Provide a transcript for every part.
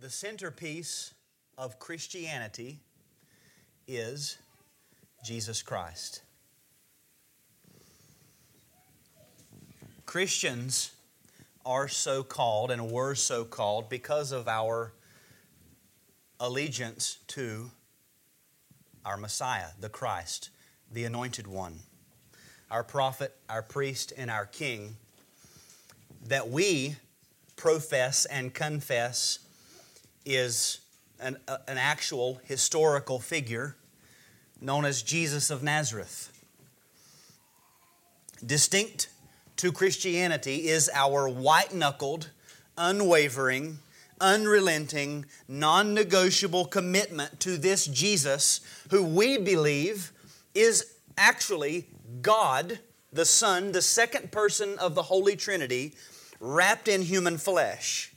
The centerpiece of Christianity is Jesus Christ. Christians are so called and were so called because of our allegiance to our Messiah, the Christ, the Anointed One, our prophet, our priest, and our King, that we profess and confess is an, an actual historical figure known as Jesus of Nazareth. Distinct to Christianity is our white knuckled, unwavering, unrelenting, non negotiable commitment to this Jesus who we believe is actually God, the Son, the second person of the Holy Trinity, wrapped in human flesh.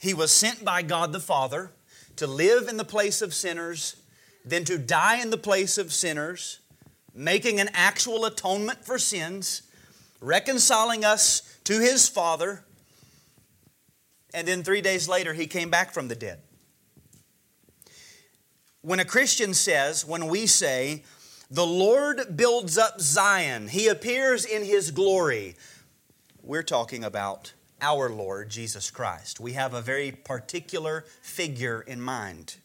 He was sent by God the Father to live in the place of sinners, then to die in the place of sinners, making an actual atonement for sins, reconciling us to His Father, and then three days later, He came back from the dead. When a Christian says, when we say, the Lord builds up Zion, He appears in His glory, we're talking about our Lord Jesus Christ. We have a very particular figure in mind.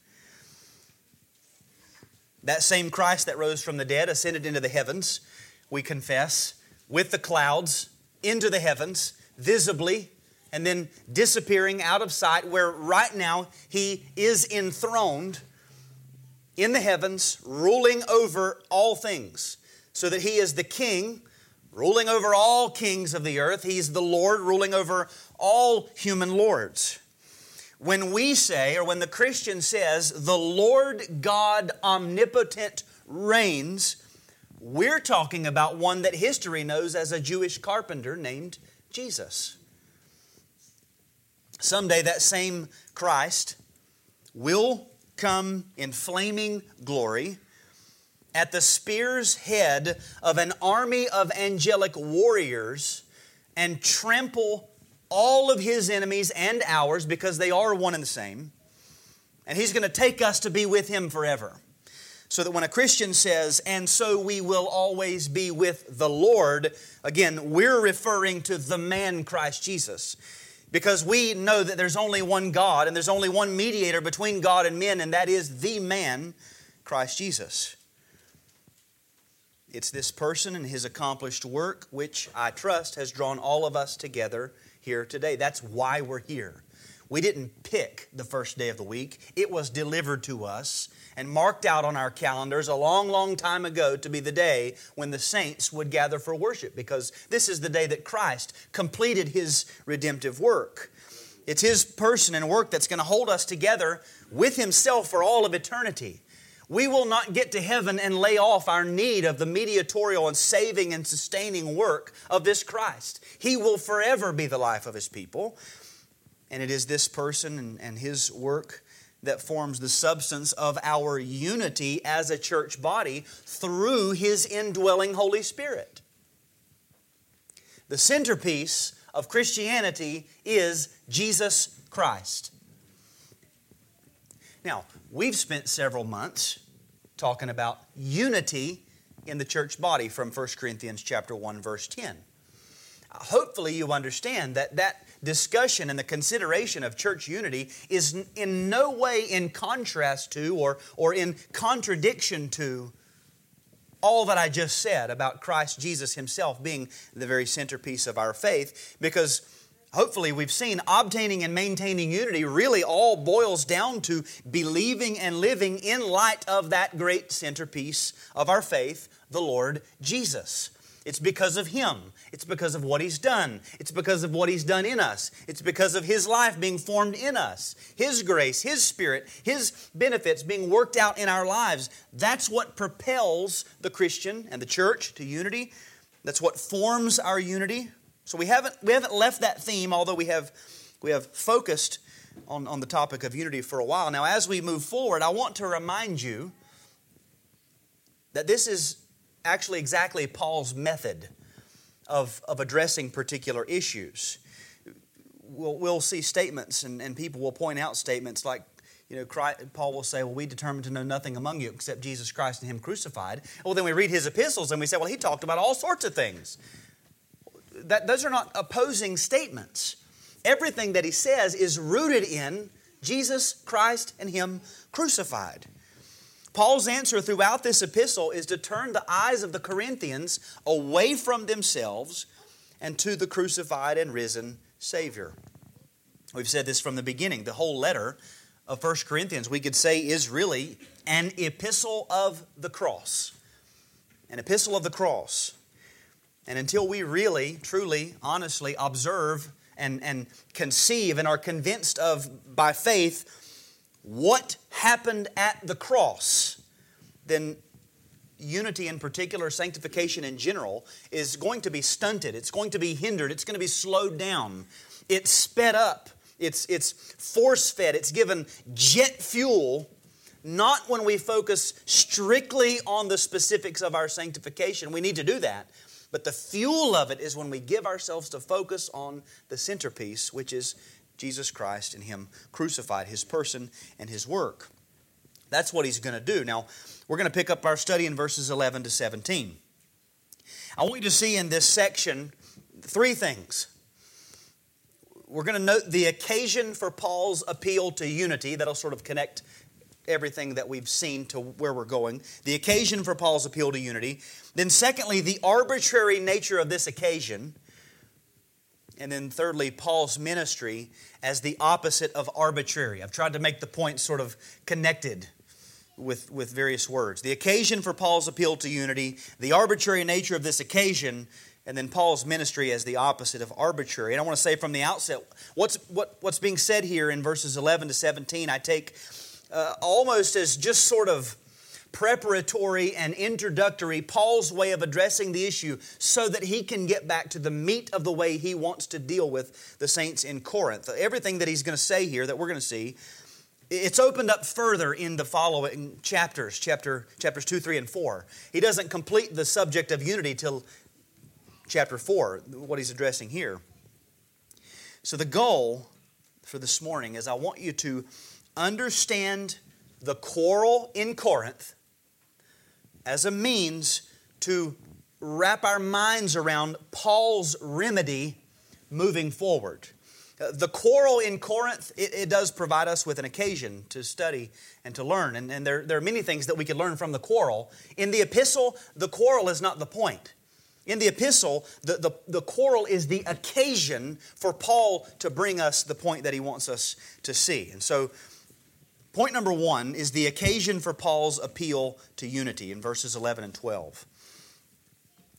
That same Christ that rose from the dead ascended into the heavens, we confess, with the clouds into the heavens, visibly, and then disappearing out of sight, where right now he is enthroned in the heavens, ruling over all things, so that he is the king ruling over all kings of the earth. He's the Lord ruling over all human lords. When we say, or when the Christian says, the Lord God omnipotent reigns, we're talking about one that history knows as a Jewish carpenter named Jesus. Someday that same Christ will come in flaming glory at the spear's head of an army of angelic warriors and trample all of his enemies and ours because they are one and the same. And he's going to take us to be with him forever. So that when a Christian says, and so we will always be with the Lord, again, we're referring to the man Christ Jesus. Because we know that there's only one God and there's only one mediator between God and men, and that is the man, Christ Jesus. It's this person and his accomplished work, which I trust has drawn all of us together here today. That's why we're here. We didn't pick the first day of the week, it was delivered to us and marked out on our calendars a long, long time ago to be the day when the saints would gather for worship because this is the day that Christ completed his redemptive work. It's his person and work that's going to hold us together with himself for all of eternity. We will not get to heaven and lay off our need of the mediatorial and saving and sustaining work of this Christ. He will forever be the life of His people. And it is this person and, and His work that forms the substance of our unity as a church body through His indwelling Holy Spirit. The centerpiece of Christianity is Jesus Christ. Now, we've spent several months talking about unity in the church body from 1 Corinthians chapter 1 verse 10. Hopefully you understand that that discussion and the consideration of church unity is in no way in contrast to or, or in contradiction to all that I just said about Christ Jesus Himself being the very centerpiece of our faith because hopefully we've seen obtaining and maintaining unity really all boils down to believing and living in light of that great centerpiece of our faith, the Lord Jesus. It's because of Him. It's because of what He's done. It's because of what He's done in us. It's because of His life being formed in us. His grace, His Spirit, His benefits being worked out in our lives. That's what propels the Christian and the church to unity. That's what forms our unity. So we haven't, we haven't left that theme, although we have, we have focused on, on the topic of unity for a while. Now, as we move forward, I want to remind you that this is actually exactly Paul's method of, of addressing particular issues. we'll, we'll see statements, and, and people will point out statements like, you know, Christ, Paul will say, Well, we determined to know nothing among you except Jesus Christ and Him crucified. Well, then we read his epistles and we say, Well, he talked about all sorts of things. That, those are not opposing statements. Everything that he says is rooted in Jesus Christ and Him crucified. Paul's answer throughout this epistle is to turn the eyes of the Corinthians away from themselves and to the crucified and risen Savior. We've said this from the beginning. The whole letter of 1 Corinthians, we could say, is really an epistle of the cross. An epistle of the cross. And until we really, truly, honestly observe and, and conceive and are convinced of by faith what happened at the cross, then unity in particular, sanctification in general, is going to be stunted. It's going to be hindered. It's going to be slowed down. It's sped up. It's, it's force fed. It's given jet fuel, not when we focus strictly on the specifics of our sanctification. We need to do that. But the fuel of it is when we give ourselves to focus on the centerpiece, which is Jesus Christ and Him crucified, His person and His work. That's what He's going to do. Now, we're going to pick up our study in verses 11 to 17. I want you to see in this section three things. We're going to note the occasion for Paul's appeal to unity. That'll sort of connect everything that we've seen to where we're going. The occasion for Paul's appeal to unity. Then, secondly, the arbitrary nature of this occasion. And then, thirdly, Paul's ministry as the opposite of arbitrary. I've tried to make the point sort of connected with, with various words. The occasion for Paul's appeal to unity, the arbitrary nature of this occasion, and then Paul's ministry as the opposite of arbitrary. And I want to say from the outset, what's, what, what's being said here in verses 11 to 17, I take uh, almost as just sort of preparatory and introductory Paul's way of addressing the issue so that he can get back to the meat of the way he wants to deal with the saints in Corinth. Everything that he's going to say here that we're going to see it's opened up further in the following chapters, chapter, chapters 2, 3, and 4. He doesn't complete the subject of unity till chapter 4, what he's addressing here. So, the goal for this morning is I want you to understand the quarrel in Corinth as a means to wrap our minds around Paul's remedy moving forward. Uh, the quarrel in Corinth, it, it, does provide us with an occasion to study and to learn. And, and there, there are many things that we could learn from the quarrel. In the epistle, the quarrel is not the point. In the epistle, the, the, the quarrel is the occasion for Paul to bring us the point that he wants us to see. And so, point number one is the occasion for Paul's appeal to unity in verses 11 and 12.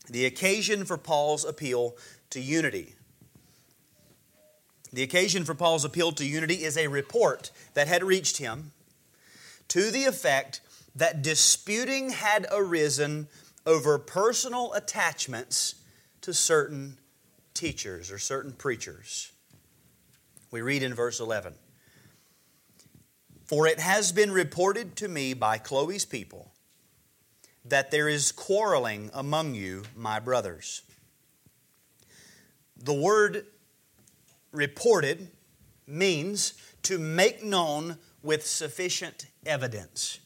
The occasion for Paul's appeal to unity. The occasion for Paul's appeal to unity is a report that had reached him to the effect that disputing had arisen over personal attachments to certain teachers or certain preachers. We read in verse 11 For it has been reported to me by Chloe's people that there is quarreling among you, my brothers. The word reported means to make known with sufficient evidence,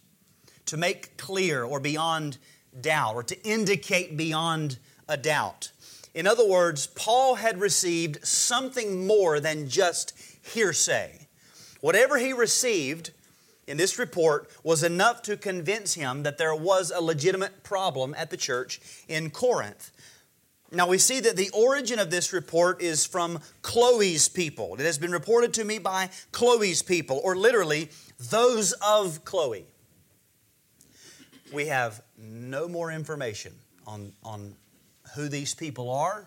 to make clear or beyond doubt, or to indicate beyond a doubt. In other words, Paul had received something more than just hearsay. Whatever he received in this report was enough to convince him that there was a legitimate problem at the church in Corinth. Now we see that the origin of this report is from Chloe's people. It has been reported to me by Chloe's people, or literally, those of Chloe. We have no more information on, on who these people are,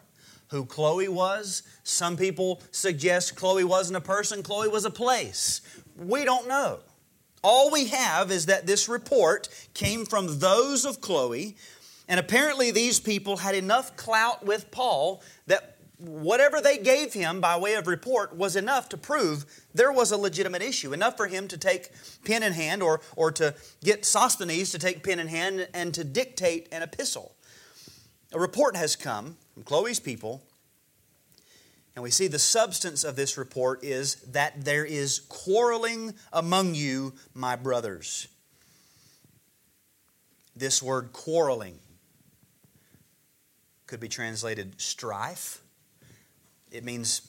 who Chloe was. Some people suggest Chloe wasn't a person, Chloe was a place. We don't know. All we have is that this report came from those of Chloe and apparently, these people had enough clout with Paul that whatever they gave him by way of report was enough to prove there was a legitimate issue, enough for him to take pen in hand or, or to get Sosthenes to take pen in hand and to dictate an epistle. A report has come from Chloe's people And we see the substance of this report is that there is quarreling among you, my brothers. This word quarreling could be translated strife. It means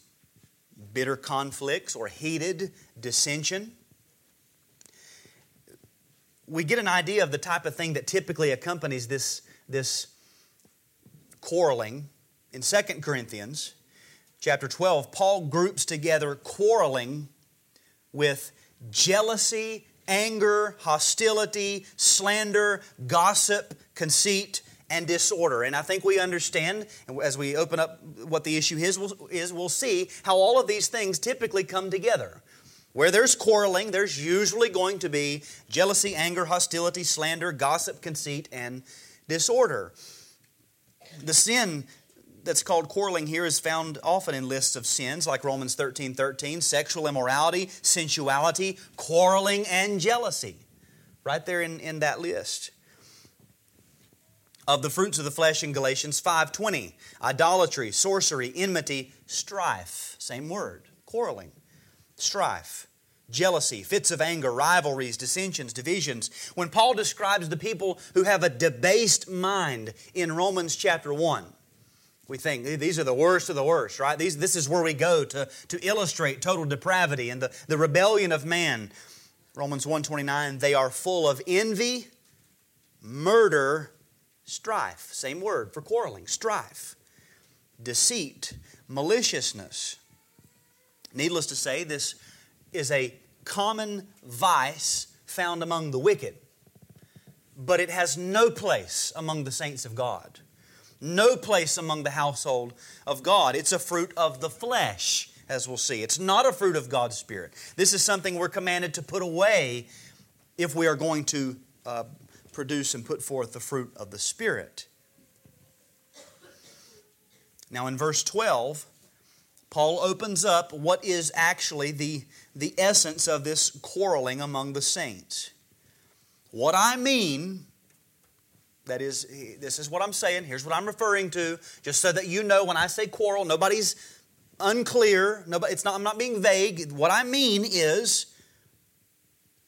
bitter conflicts or heated dissension. We get an idea of the type of thing that typically accompanies this, this quarreling in 2 Corinthians chapter 12. Paul groups together quarreling with jealousy anger, hostility, slander, gossip, conceit, and disorder. And I think we understand, as we open up what the issue is, is we'll see how all of these things typically come together. Where there's quarreling, there's usually going to be jealousy, anger, hostility, slander, gossip, conceit, and disorder. The sin that's called quarreling here is found often in lists of sins like Romans 13 13, sexual immorality, sensuality, quarreling, and jealousy. Right there in, in that list. Of the fruits of the flesh in Galatians 5:20, idolatry, sorcery, enmity, strife, same word, quarreling, strife jealousy, fits of anger, rivalries, dissensions, divisions. When Paul describes the people who have a debased mind in Romans chapter 1, we think these are the worst of the worst, right? These, this is where we go to, to illustrate total depravity and the, the rebellion of man. Romans 129, they are full of envy, murder, strife. Same word for quarreling, strife, deceit, maliciousness. Needless to say, this is a common vice found among the wicked, but it has no place among the saints of God no place among the household of God. It's a fruit of the flesh, as we'll see. It's not a fruit of God's Spirit. This is something we're commanded to put away if we are going to uh, produce and put forth the fruit of the Spirit. Now, in verse 12, Paul opens up what is actually the, the essence of this quarreling among the saints. What I mean that is, this is what I'm saying. Here's what I'm referring to, just so that you know when I say quarrel, nobody's unclear. Nobody, it's not, I'm not being vague. What I mean is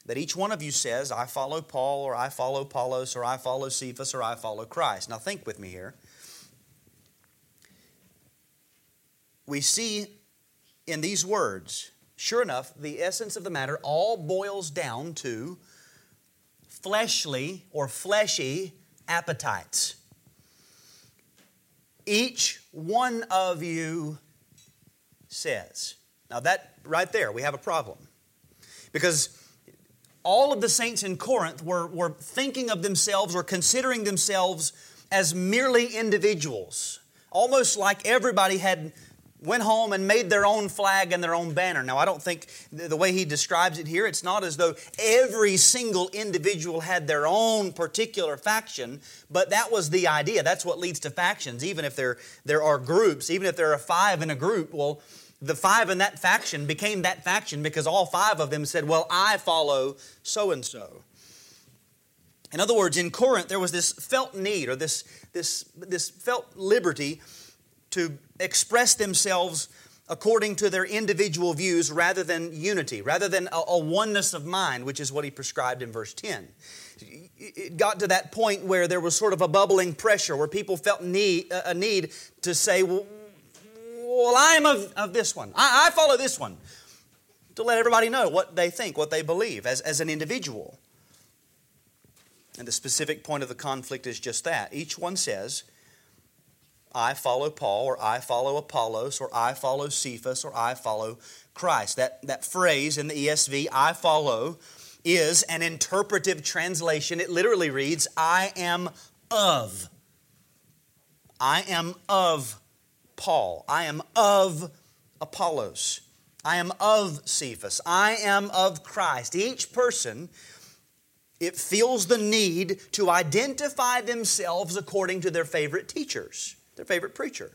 that each one of you says, I follow Paul, or I follow Apollos, or I follow Cephas, or I follow Christ. Now think with me here. We see in these words, sure enough, the essence of the matter all boils down to fleshly or fleshy appetites. Each one of you says. Now, that right there, we have a problem. Because all of the saints in Corinth were, were thinking of themselves or considering themselves as merely individuals, almost like everybody had went home and made their own flag and their own banner. Now, I don't think the way he describes it here, it's not as though every single individual had their own particular faction, but that was the idea. That's what leads to factions. Even if there, there are groups, even if there are five in a group, well, the five in that faction became that faction because all five of them said, Well, I follow so and so. In other words, in Corinth, there was this felt need or this, this, this felt liberty to express themselves according to their individual views rather than unity, rather than a, a, oneness of mind, which is what he prescribed in verse 10. It got to that point where there was sort of a bubbling pressure where people felt need, a need to say, well, well I'm of, of this one. I, I follow this one. To let everybody know what they think, what they believe as, as an individual. And the specific point of the conflict is just that. Each one says, I follow Paul, or I follow Apollos, or I follow Cephas, or I follow Christ. That, that phrase in the ESV, I follow, is an interpretive translation. It literally reads, I am of. I am of Paul. I am of Apollos. I am of Cephas. I am of Christ. Each person, it feels the need to identify themselves according to their favorite teachers their favorite preacher.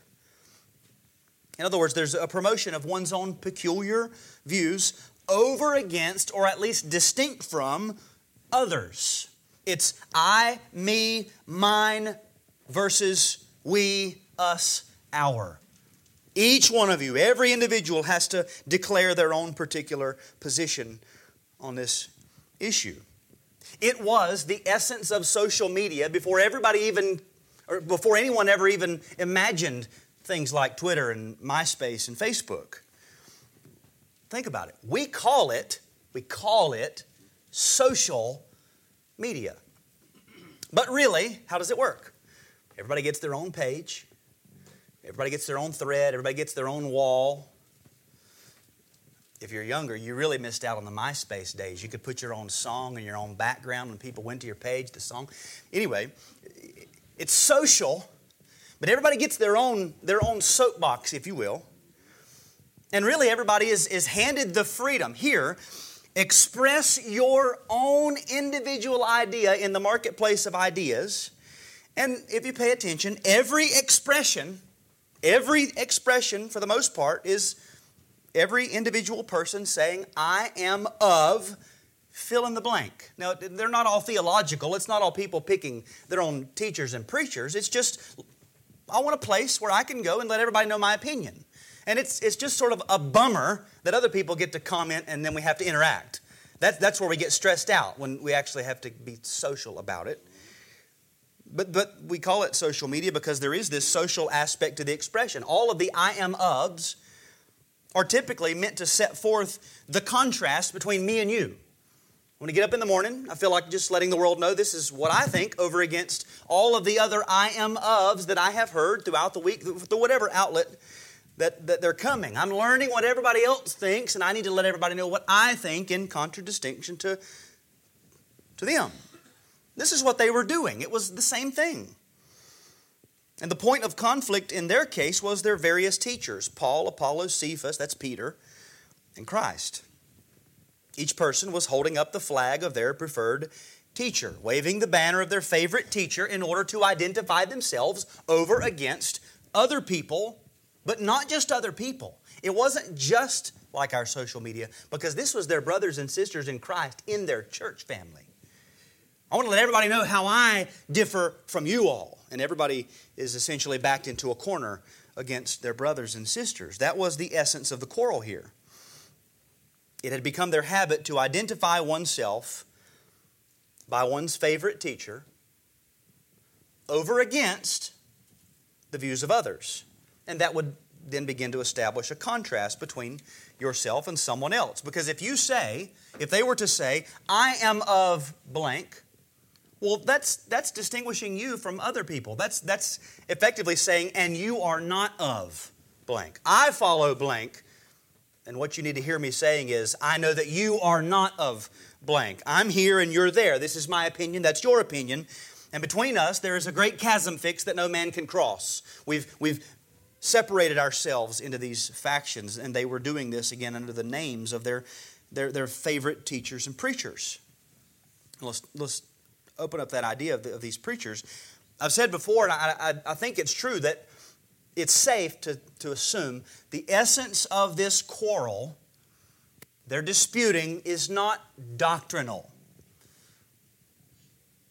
In other words, there's a promotion of one's own peculiar views over against, or at least distinct from, others. It's I, me, mine versus we, us, our. Each one of you, every individual, has to declare their own particular position on this issue. It was the essence of social media before everybody even, or before anyone ever even imagined things like Twitter and MySpace and Facebook. Think about it. We call it, we call it social media. But really, how does it work? Everybody gets their own page, everybody gets their own thread, everybody gets their own wall. If you're younger, you really missed out on the MySpace days. You could put your own song and your own background when people went to your page, the song. Anyway, it's social, but everybody gets their own, their own soapbox, if you will. And really, everybody is, is handed the freedom here express your own individual idea in the marketplace of ideas. And if you pay attention, every expression, every expression for the most part, is every individual person saying, I am of fill in the blank. Now, they're not all theological. It's not all people picking their own teachers and preachers. It's just, I want a place where I can go and let everybody know my opinion. And it's, it's just sort of a bummer that other people get to comment and then we have to interact. That, that's where we get stressed out when we actually have to be social about it. But, but we call it social media because there is this social aspect to the expression. All of the I am ofs are typically meant to set forth the contrast between me and you. When I get up in the morning, I feel like just letting the world know this is what I think over against all of the other I am ofs that I have heard throughout the week, through whatever outlet that, that they're coming. I'm learning what everybody else thinks, and I need to let everybody know what I think in contradistinction to, to them. This is what they were doing. It was the same thing. And the point of conflict in their case was their various teachers Paul, Apollos, Cephas, that's Peter, and Christ. Each person was holding up the flag of their preferred teacher, waving the banner of their favorite teacher in order to identify themselves over against other people but not just other people. It wasn't just like our social media, because this was their brothers and sisters in Christ in their church family. I want to let everybody know how I differ from you all. And everybody is essentially backed into a corner against their brothers and sisters. That was the essence of the quarrel here. It had become their habit to identify oneself by one's favorite teacher over against the views of others. And that would then begin to establish a contrast between yourself and someone else. Because if you say, if they were to say, I am of blank, well, that's, that's distinguishing you from other people. That's, that's effectively saying, and you are not of blank. I follow blank. And what you need to hear me saying is, I know that you are not of blank. I'm here and you're there. This is my opinion. That's your opinion. And between us, there is a great chasm fixed that no man can cross. We've, we've separated ourselves into these factions, and they were doing this again under the names of their, their, their favorite teachers and preachers. Let's, let's open up that idea of, the, of these preachers. I've said before, and I, I, I think it's true, that it's safe to, to assume the essence of this quarrel, they're disputing, is not doctrinal.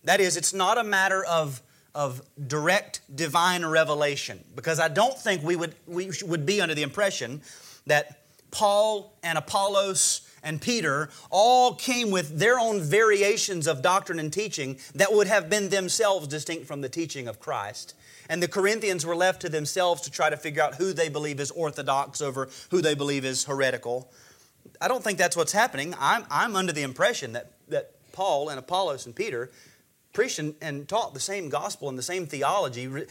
That is, it's not a matter of of direct divine revelation because I don't think we would, we would be under the impression that Paul and Apollos and Peter all came with their own variations of doctrine and teaching that would have been themselves distinct from the teaching of Christ. And the Corinthians were left to themselves to try to figure out who they believe is orthodox over who they believe is heretical. I don't think that's what's happening. I'm, I'm under the impression that, that Paul and Apollos and Peter preached and, and, taught the same gospel and the same theology, re,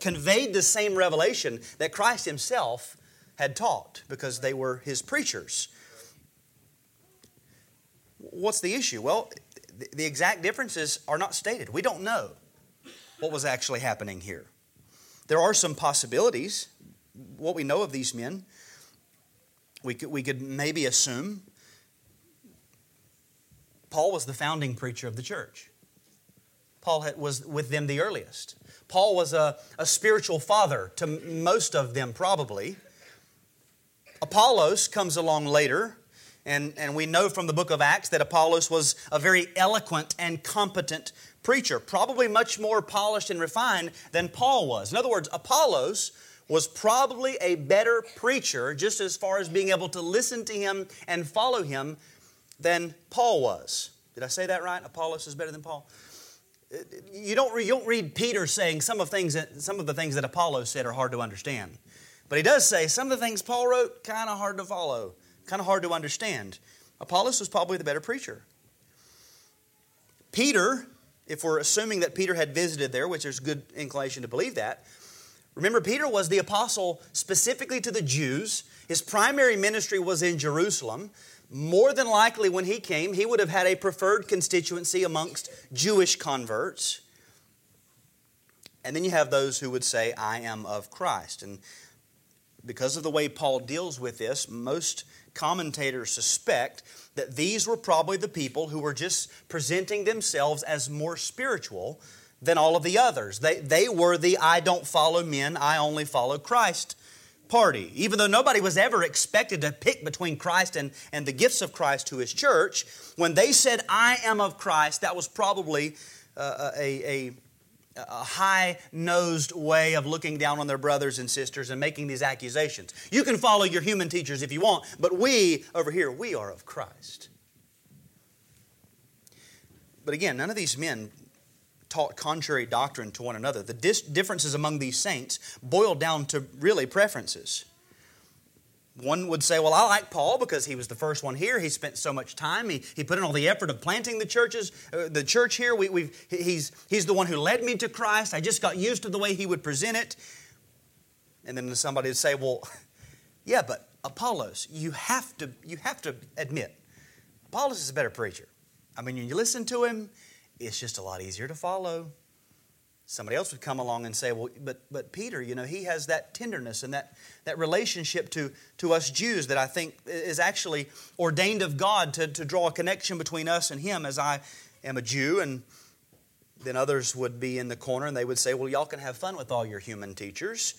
conveyed the same revelation that Christ himself had taught because they were his preachers. What's the issue? Well, the, exact differences are not stated. We don't know what was actually happening here. There are some possibilities. What we know of these men, we could, we could maybe assume Paul was the founding preacher of the church. Paul had, was with them the earliest. Paul was a, a spiritual father to most of them, probably. Apollos comes along later, and, and we know from the book of Acts that Apollos was a very eloquent and competent preacher, probably much more polished and refined than Paul was. In other words, Apollos was probably a better preacher, just as far as being able to listen to him and follow him, than Paul was. Did I say that right? Apollos is better than Paul. You don't, you don't read Peter saying some of, things that, some of the things that Apollos said are hard to understand. But he does say some of the things Paul wrote, kind of hard to follow, kind of hard to understand. Apollos was probably the better preacher. Peter, if we're assuming that Peter had visited there, which there's good inclination to believe that, remember, Peter was the apostle specifically to the Jews. His primary ministry was in Jerusalem. More than likely, when he came, he would have had a preferred constituency amongst Jewish converts. And then you have those who would say, I am of Christ. And because of the way Paul deals with this, most commentators suspect that these were probably the people who were just presenting themselves as more spiritual than all of the others. They, they were the I don't follow men, I only follow Christ party. Even though nobody was ever expected to pick between Christ and, and the gifts of Christ to his church, when they said, I am of Christ, that was probably uh, a, a, a high nosed way of looking down on their brothers and sisters and making these accusations. You can follow your human teachers if you want, but we over here, we are of Christ. But again, none of these men taught contrary doctrine to one another. The dis- differences among these saints boiled down to really preferences. One would say, Well, I like Paul because he was the first one here. He spent so much time. He, he put in all the effort of planting the churches, uh, the church here. We, we've, he's, he's the one who led me to Christ. I just got used to the way he would present it. And then somebody would say, Well, yeah, but Apollos, you have to, you have to admit, Apollos is a better preacher. I mean, when you listen to him, it's just a lot easier to follow. Somebody else would come along and say, Well, but, but Peter, you know, he has that tenderness and that, that relationship to, to us Jews that I think is actually ordained of God to, to draw a connection between us and him as I am a Jew. And then others would be in the corner and they would say, Well, y'all can have fun with all your human teachers.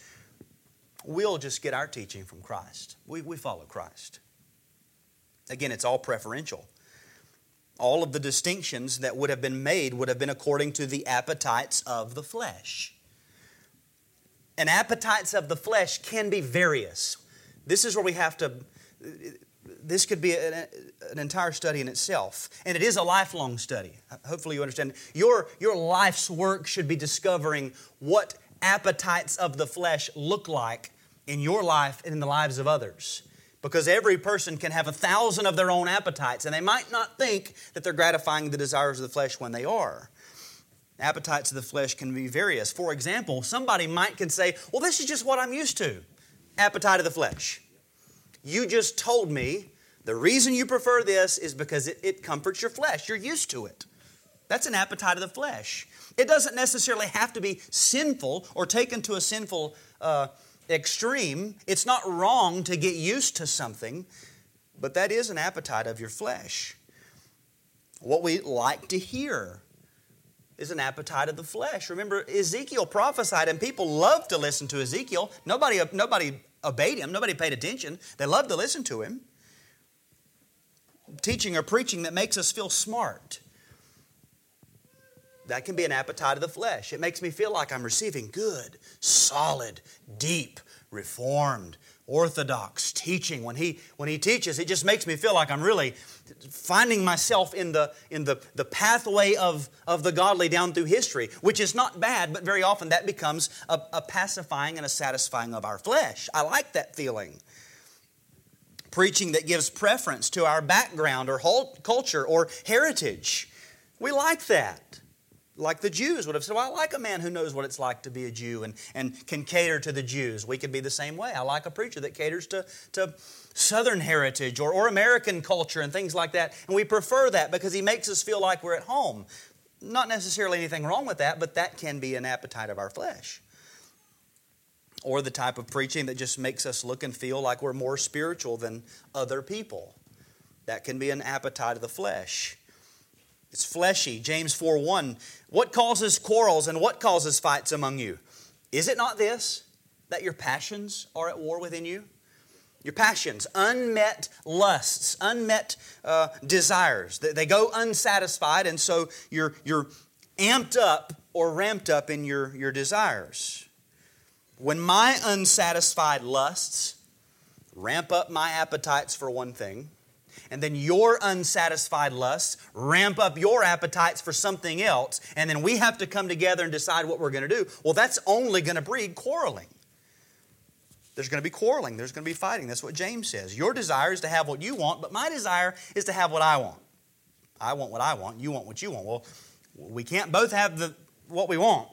We'll just get our teaching from Christ. We, we follow Christ. Again, it's all preferential all of the distinctions that would have been made would have been according to the appetites of the flesh. And appetites of the flesh can be various. This is where we have to, this could be an, an, entire study in itself. And it is a lifelong study. Hopefully, you understand. Your, your life's work should be discovering what appetites of the flesh look like in your life and in the lives of others because every person can have a thousand of their own appetites, and they might not think that they're gratifying the desires of the flesh when they are. Appetites of the flesh can be various. For example, somebody might can say, "Well, this is just what I'm used to." Appetite of the flesh. You just told me the reason you prefer this is because it, it comforts your flesh. You're used to it. That's an appetite of the flesh. It doesn't necessarily have to be sinful or taken to a sinful uh, extreme. It's not wrong to get used to something, but that is an appetite of your flesh. What we like to hear is an appetite of the flesh. Remember, Ezekiel prophesied, and people loved to listen to Ezekiel. Nobody, nobody obeyed him, nobody paid attention. They loved to listen to him. Teaching or preaching that makes us feel smart. That can be an appetite of the flesh. It makes me feel like I'm receiving good, solid, deep, reformed, orthodox teaching. When he, when he teaches, it just makes me feel like I'm really finding myself in the, in the, the pathway of, of the godly down through history, which is not bad, but very often that becomes a, a pacifying and a satisfying of our flesh. I like that feeling preaching that gives preference to our background or culture or heritage. We like that like the Jews would have said, Well, I like a man who knows what it's like to be a Jew and, and can cater to the Jews. We could be the same way. I like a preacher that caters to, to Southern heritage or, or American culture and things like that. And we prefer that because he makes us feel like we're at home. Not necessarily anything wrong with that, but that can be an appetite of our flesh. Or the type of preaching that just makes us look and feel like we're more spiritual than other people. That can be an appetite of the flesh. It's fleshy. James 4 1. What causes quarrels and what causes fights among you? Is it not this, that your passions are at war within you? Your passions, unmet lusts, unmet uh, desires. They go unsatisfied, and so you're, you're amped up or ramped up in your, your desires. When my unsatisfied lusts ramp up my appetites for one thing, and then your unsatisfied lusts ramp up your appetites for something else, and then we have to come together and decide what we're going to do, well, that's only going to breed quarreling. There's going to be quarreling, there's going to be fighting. That's what James says. Your desire is to have what you want, but my desire is to have what I want. I want what I want, you want what you want. Well, we can't both have the, what we want.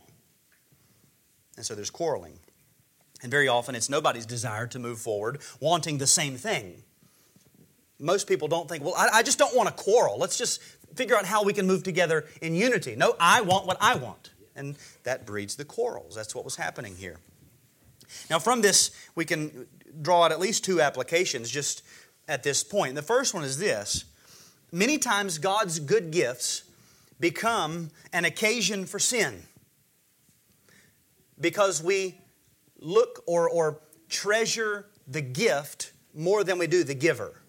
And so there's quarreling. And very often it's nobody's desire to move forward wanting the same thing. Most people don't think, well, I, I just don't want to quarrel. Let's just figure out how we can move together in unity. No, I want what I want. And that breeds the quarrels. That's what was happening here. Now, from this, we can draw out at least two applications just at this point. The first one is this many times God's good gifts become an occasion for sin because we look or, or treasure the gift more than we do the giver.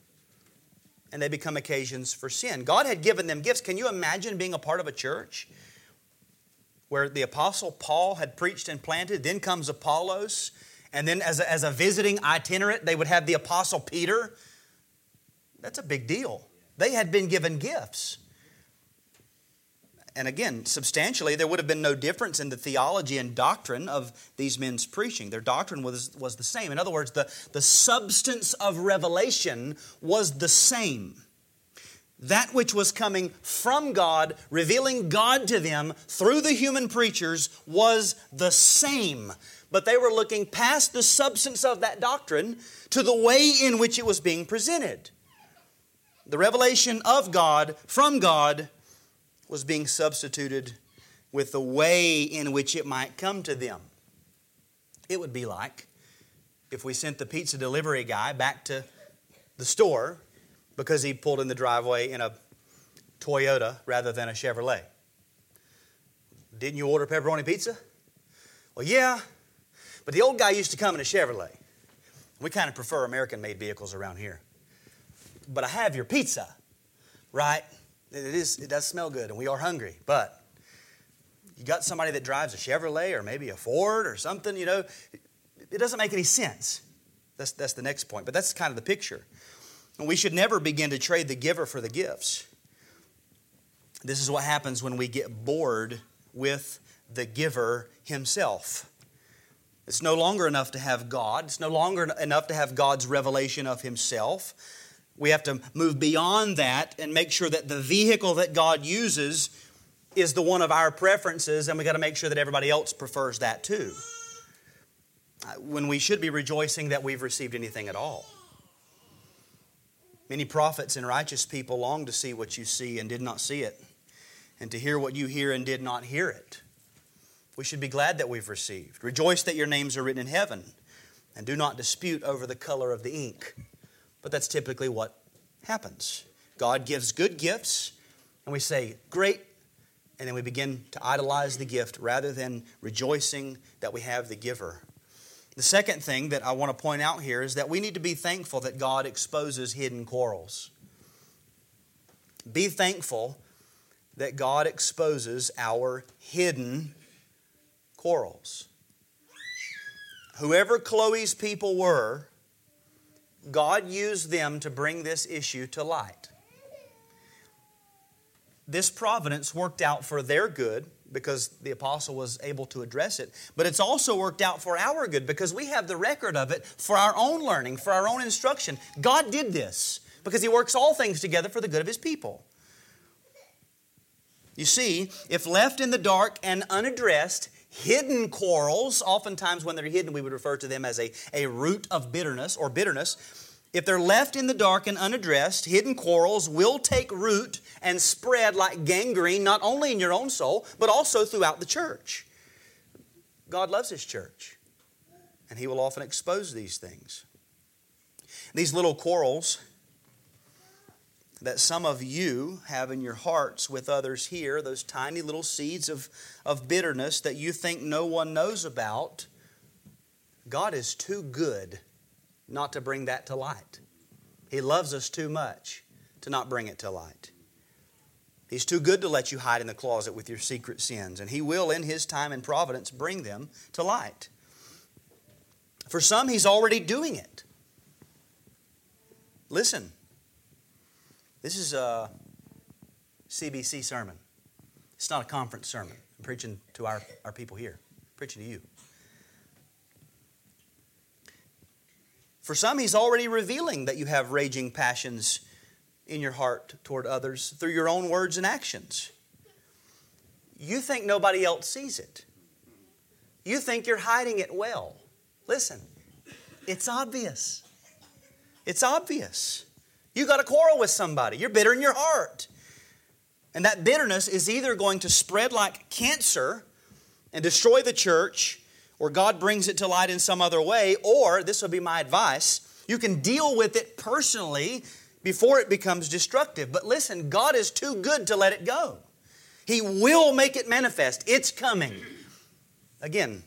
And they become occasions for sin. God had given them gifts. Can you imagine being a part of a church where the Apostle Paul had preached and planted? Then comes Apollos. And then, as a, as a visiting itinerant, they would have the Apostle Peter. That's a big deal. They had been given gifts. And again, substantially, there would have been no difference in the theology and doctrine of these men's preaching. Their doctrine was, was the same. In other words, the, the substance of revelation was the same. That which was coming from God, revealing God to them through the human preachers, was the same. But they were looking past the substance of that doctrine to the way in which it was being presented. The revelation of God, from God, was being substituted with the way in which it might come to them. It would be like if we sent the pizza delivery guy back to the store because he pulled in the driveway in a Toyota rather than a Chevrolet. Didn't you order pepperoni pizza? Well, yeah, but the old guy used to come in a Chevrolet. We kind of prefer American made vehicles around here. But I have your pizza, right? It, is, it does smell good, and we are hungry. But you got somebody that drives a Chevrolet or maybe a Ford or something, you know, it doesn't make any sense. That's, that's the next point. But that's kind of the picture. And we should never begin to trade the giver for the gifts. This is what happens when we get bored with the giver himself. It's no longer enough to have God. It's no longer enough to have God's revelation of himself. We have to move beyond that and make sure that the vehicle that God uses is the one of our preferences, and we got to make sure that everybody else prefers that too. Uh, when we should be rejoicing that we've received anything at all. Many prophets and righteous people long to see what you see and did not see it, and to hear what you hear and did not hear it. We should be glad that we've received. Rejoice that your names are written in heaven, and do not dispute over the color of the ink. But that's typically what happens. God gives good gifts, and we say, Great, and then we begin to idolize the gift rather than rejoicing that we have the giver. The second thing that I want to point out here is that we need to be thankful that God exposes hidden quarrels. Be thankful that God exposes our hidden quarrels. Whoever Chloe's people were, God used them to bring this issue to light. This providence worked out for their good because the apostle was able to address it, but it's also worked out for our good because we have the record of it for our own learning, for our own instruction. God did this because He works all things together for the good of His people. You see, if left in the dark and unaddressed, hidden quarrels, oftentimes when they're hidden, we would refer to them as a, a root of bitterness or bitterness. If they're left in the dark and unaddressed, hidden quarrels will take root and spread like gangrene, not only in your own soul, but also throughout the church. God loves His church, and He will often expose these things. These little quarrels that some of you have in your hearts with others here, those tiny little seeds of, of bitterness that you think no one knows about, God is too good not to bring that to light. He loves us too much to not bring it to light. He's too good to let you hide in the closet with your secret sins, and He will, in His time and providence, bring them to light. For some, he's already doing it. Listen, this is a CBC sermon. It's not a conference sermon. I'm preaching to our, our people here, I'm preaching to you. For some, he's already revealing that you have raging passions in your heart toward others through your own words and actions. You think nobody else sees it. You think you're hiding it well. Listen, it's obvious. It's obvious. You got a quarrel with somebody. You're bitter in your heart. And that bitterness is either going to spread like cancer and destroy the church, or God brings it to light in some other way, or this would be my advice you can deal with it personally before it becomes destructive. But listen, God is too good to let it go. He will make it manifest. It's coming. Again,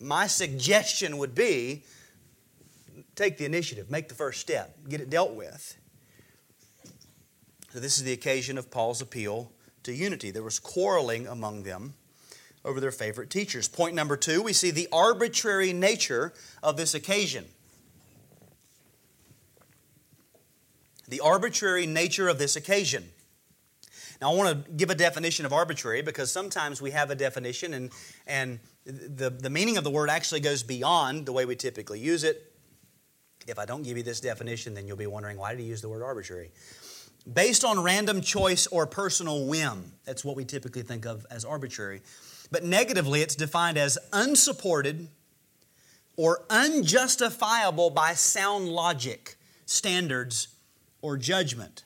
my suggestion would be take the initiative, make the first step, get it dealt with. So, this is the occasion of Paul's appeal to unity. There was quarreling among them over their favorite teachers. Point number two, we see the arbitrary nature of this occasion. The arbitrary nature of this occasion. Now, I want to give a definition of arbitrary because sometimes we have a definition and, and the, the meaning of the word actually goes beyond the way we typically use it. If I don't give you this definition, then you'll be wondering why did he use the word arbitrary? Based on random choice or personal whim. That's what we typically think of as arbitrary. But negatively, it's defined as unsupported or unjustifiable by sound logic, standards, or judgment.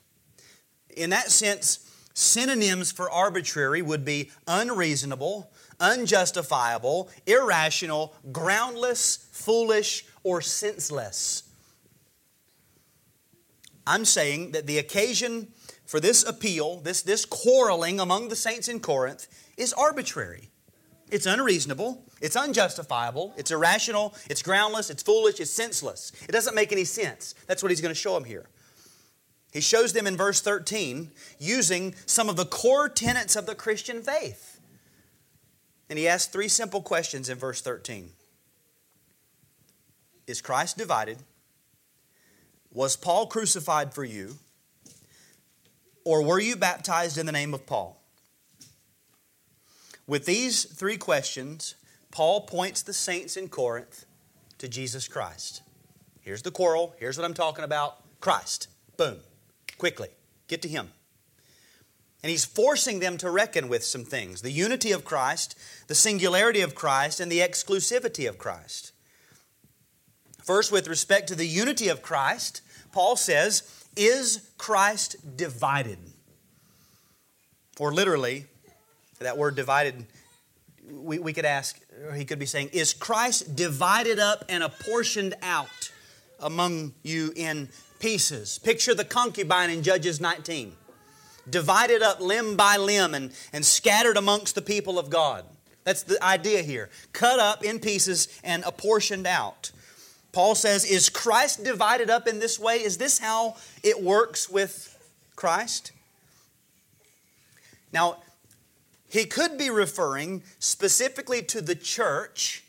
In that sense, synonyms for arbitrary would be unreasonable, unjustifiable, irrational, groundless, foolish, or senseless. I'm saying that the occasion for this appeal, this, this quarreling among the saints in Corinth, is arbitrary. It's unreasonable, it's unjustifiable, it's irrational, it's groundless, it's foolish, it's senseless. It doesn't make any sense. That's what he's going to show them here. He shows them in verse 13 using some of the core tenets of the Christian faith. And he asks three simple questions in verse 13 Is Christ divided? Was Paul crucified for you? Or were you baptized in the name of Paul? With these three questions, Paul points the saints in Corinth to Jesus Christ. Here's the quarrel. Here's what I'm talking about Christ. Boom. Quickly. Get to Him. And he's forcing them to reckon with some things the unity of Christ, the singularity of Christ, and the exclusivity of Christ. First, with respect to the unity of Christ, Paul says, Is Christ divided? Or literally, that word divided, we, we could ask, or he could be saying, Is Christ divided up and apportioned out among you in pieces? Picture the concubine in Judges 19 divided up limb by limb and, and scattered amongst the people of God. That's the idea here. Cut up in pieces and apportioned out. Paul says, Is Christ divided up in this way? Is this how it works with Christ? Now, he could be referring specifically to the church,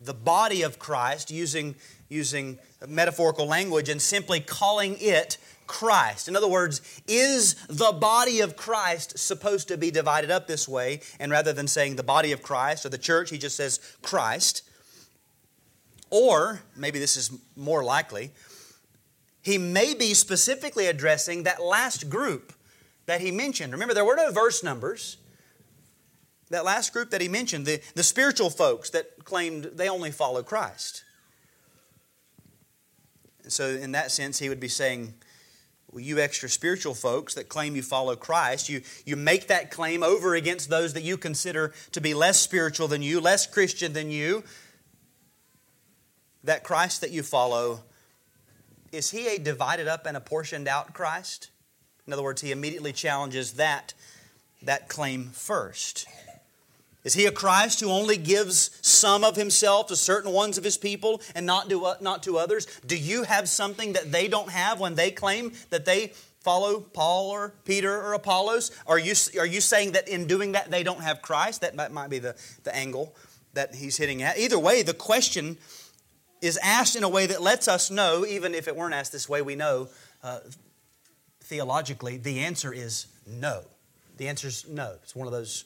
the body of Christ, using, using metaphorical language, and simply calling it Christ. In other words, is the body of Christ supposed to be divided up this way? And rather than saying the body of Christ or the church, he just says Christ. Or, maybe this is more likely, he may be specifically addressing that last group that he mentioned. Remember, there were no verse numbers. That last group that he mentioned, the, the spiritual folks that claimed they only follow Christ. And so, in that sense, he would be saying, well, you extra spiritual folks that claim you follow Christ, you, you make that claim over against those that you consider to be less spiritual than you, less Christian than you. That Christ that you follow, is he a divided up and apportioned out Christ? In other words, he immediately challenges that, that claim first. Is he a Christ who only gives some of himself to certain ones of his people and not to, not to others? Do you have something that they don't have when they claim that they follow Paul or Peter or Apollos? Are you, are you saying that in doing that they don't have Christ? That might be the, the angle that he's hitting at. Either way, the question is asked in a way that lets us know, even if it weren't asked this way, we know uh, theologically, the answer is no. The answer is no. It's one of those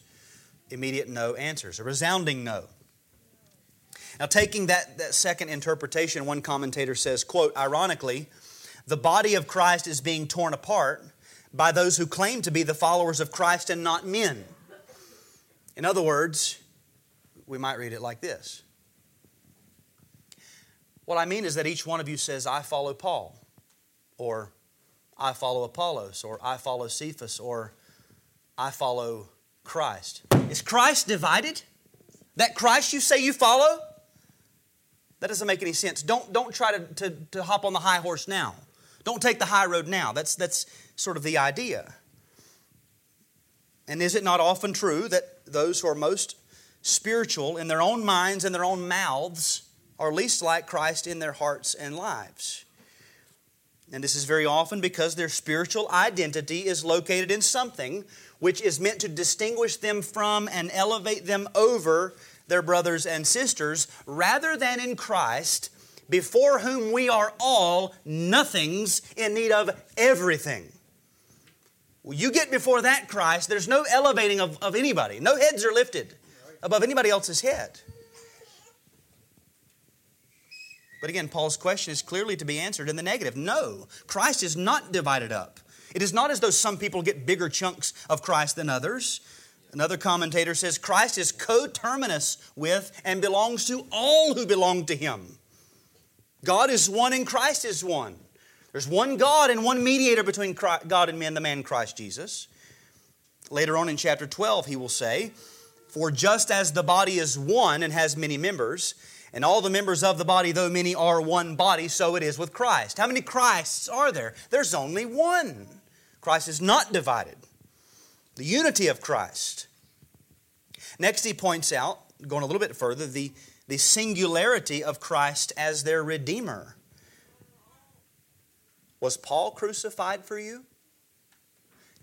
immediate no answers, a resounding no. Now, taking that, that second interpretation, one commentator says, quote, ironically, the body of Christ is being torn apart by those who claim to be the followers of Christ and not men. In other words, we might read it like this. What I mean is that each one of you says, I follow Paul, or I follow Apollos, or I follow Cephas, or I follow Christ. Is Christ divided? That Christ you say you follow? That doesn't make any sense. Don't, don't try to, to, to hop on the high horse now. Don't take the high road now. That's, that's sort of the idea. And is it not often true that those who are most spiritual in their own minds and their own mouths are least like Christ in their hearts and lives? And this is very often because their spiritual identity is located in something which is meant to distinguish them from and elevate them over their brothers and sisters, rather than in Christ, before whom we are all nothings in need of everything. You get before that Christ, there's no elevating of, of anybody. No heads are lifted above anybody else's head. But again, Paul's question is clearly to be answered in the negative. No, Christ is not divided up. It is not as though some people get bigger chunks of Christ than others. Another commentator says Christ is coterminous with and belongs to all who belong to him. God is one and Christ is one. There's one God and one mediator between God and men, the man Christ Jesus. Later on in chapter 12, he will say, For just as the body is one and has many members, and all the members of the body, though many, are one body, so it is with Christ. How many Christs are there? There's only one. Christ is not divided the unity of Christ. Next, he points out, going a little bit further, the, the singularity of Christ as their Redeemer. Was Paul crucified for you?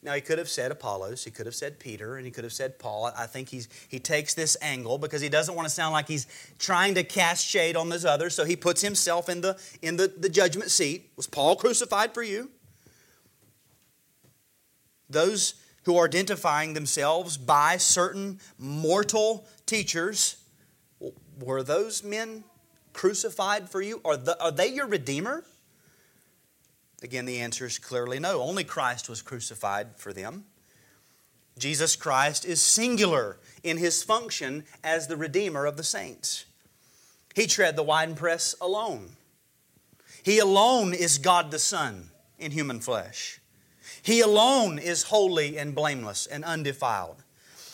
Now, he could have said Apollos, he could have said Peter, and he could have said Paul. I think he's, he takes this angle because he doesn't want to sound like he's trying to cast shade on those others, so he puts himself in the, in the, the judgment seat. Was Paul crucified for you? Those who are identifying themselves by certain mortal teachers, were those men crucified for you? Are, the, are they your Redeemer? Again, the answer is clearly no. Only Christ was crucified for them. Jesus Christ is singular in his function as the Redeemer of the saints. He tread the winepress alone. He alone is God the Son in human flesh. He alone is holy and blameless and undefiled.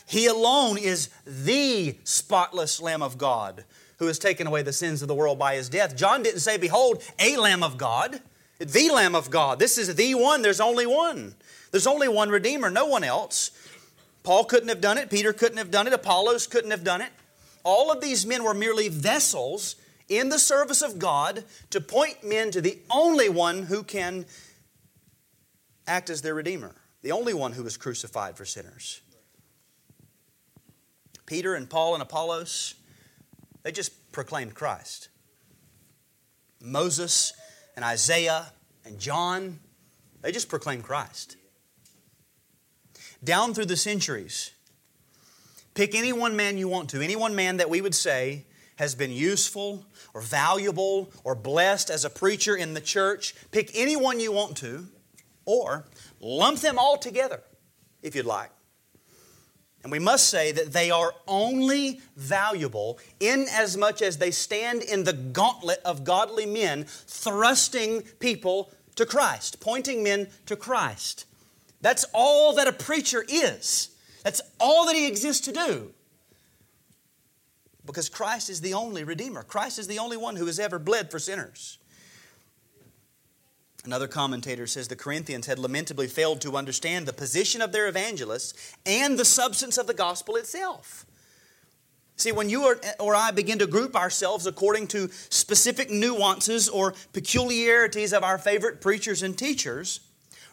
He alone is the spotless Lamb of God who has taken away the sins of the world by his death. John didn't say, Behold, a Lamb of God, the Lamb of God. This is the one, there's only one. There's only one Redeemer, no one else. Paul couldn't have done it, Peter couldn't have done it, Apollos couldn't have done it. All of these men were merely vessels in the service of God to point men to the only one who can act as their Redeemer, the only one who was crucified for sinners. Peter and Paul and Apollos, they just proclaimed Christ. Moses and Isaiah and John, they just proclaimed Christ. Down through the centuries, pick any one man you want to, any one man that we would say has been useful or valuable or blessed as a preacher in the church. Pick anyone you want to, or lump them all together if you'd like. And we must say that they are only valuable in as much as they stand in the gauntlet of godly men thrusting people to Christ, pointing men to Christ. That's all that a preacher is. That's all that he exists to do. Because Christ is the only Redeemer. Christ is the only one who has ever bled for sinners. Another commentator says the Corinthians had lamentably failed to understand the position of their evangelists and the substance of the gospel itself. See, when you or, or I begin to group ourselves according to specific nuances or peculiarities of our favorite preachers and teachers,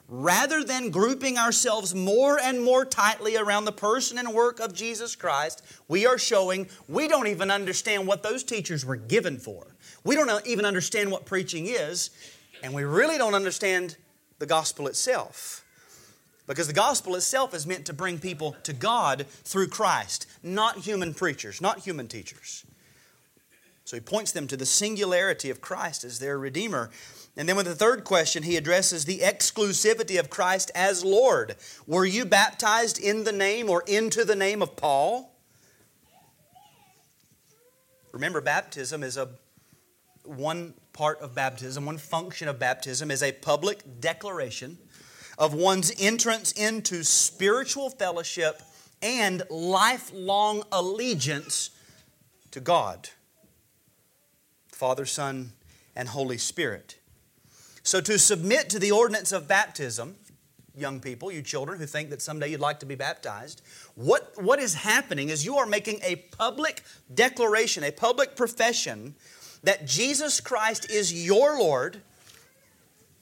rather than grouping ourselves more and more tightly around the person and work of Jesus Christ, we are showing we don't even understand what those teachers were given for. We don't even understand what preaching is, and we really don't understand the gospel itself. Because the gospel itself is meant to bring people to God through Christ, not human preachers, not human teachers. So he points them to the singularity of Christ as their Redeemer. And then with the third question, he addresses the exclusivity of Christ as Lord. Were you baptized in the name or into the name of Paul? Remember, baptism is a one part of baptism, one function of baptism is a public declaration of one's entrance into spiritual fellowship and lifelong allegiance to God, Father, Son, and Holy Spirit. So, to submit to the ordinance of baptism, young people, you children who think that someday you'd like to be baptized, what, what is happening is you are making a public declaration, a public profession that Jesus Christ is your Lord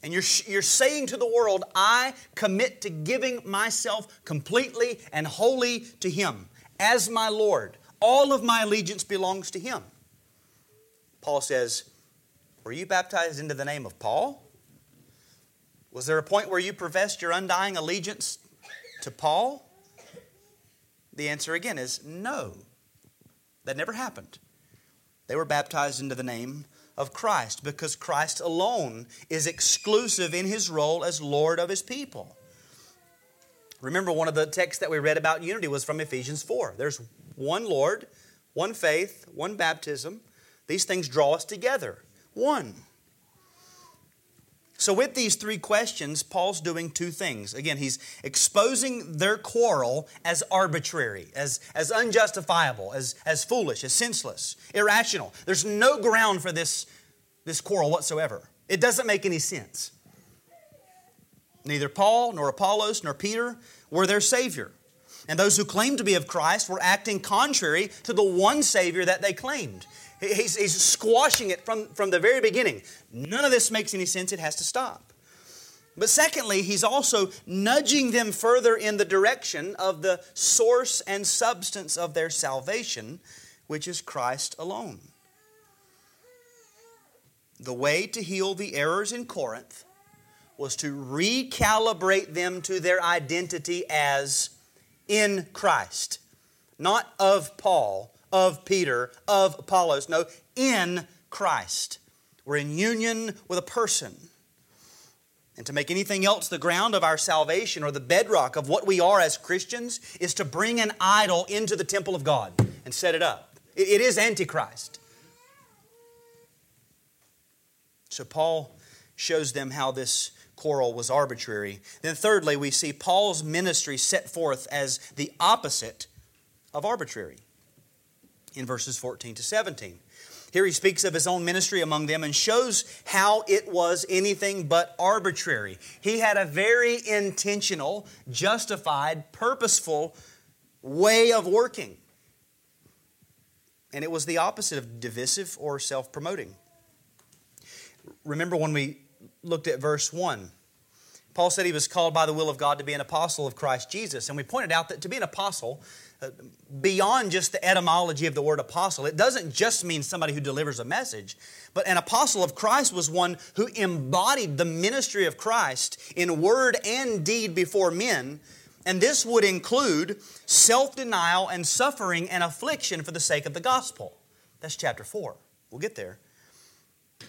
and you're, you're saying to the world, I commit to giving myself completely and wholly to Him as my Lord. All of my allegiance belongs to Him. Paul says, Were you baptized into the name of Paul? Was there a point where you professed your undying allegiance to Paul? The answer again is no. That never happened. They were baptized into the name of Christ because Christ alone is exclusive in his role as Lord of his people. Remember, one of the texts that we read about unity was from Ephesians 4. There's one Lord, one faith, one baptism. These things draw us together. One. So, with these three questions, Paul's doing two things. Again, he's exposing their quarrel as arbitrary, as, as unjustifiable, as, as foolish, as senseless, irrational. There's no ground for this, this quarrel whatsoever. It doesn't make any sense. Neither Paul, nor Apollos, nor Peter were their Savior. And those who claimed to be of Christ were acting contrary to the one Savior that they claimed. He's, he's squashing it from, from the very beginning. None of this makes any sense. It has to stop. But secondly, he's also nudging them further in the direction of the source and substance of their salvation, which is Christ alone. The way to heal the errors in Corinth was to recalibrate them to their identity as in Christ, not of Paul, of Peter, of Apollos. No, in Christ. We're in union with a person. And to make anything else the ground of our salvation or the bedrock of what we are as Christians is to bring an idol into the temple of God and set it up. it is Antichrist. So Paul shows them how this quarrel was arbitrary. Then, thirdly, we see Paul's ministry set forth as the opposite of arbitrary in verses 14 to 17. Here he speaks of his own ministry among them and shows how it was anything but arbitrary. He had a very intentional, justified, purposeful way of working. And it was the opposite of divisive or self promoting. Remember when we looked at verse 1? Paul said he was called by the will of God to be an apostle of Christ Jesus. And we pointed out that to be an apostle, beyond just the etymology of the word apostle. It doesn't just mean somebody who delivers a message, but an apostle of Christ was one who embodied the ministry of Christ in word and deed before men. And this would include self denial and suffering and affliction for the sake of the gospel. That's chapter 4. We'll get there.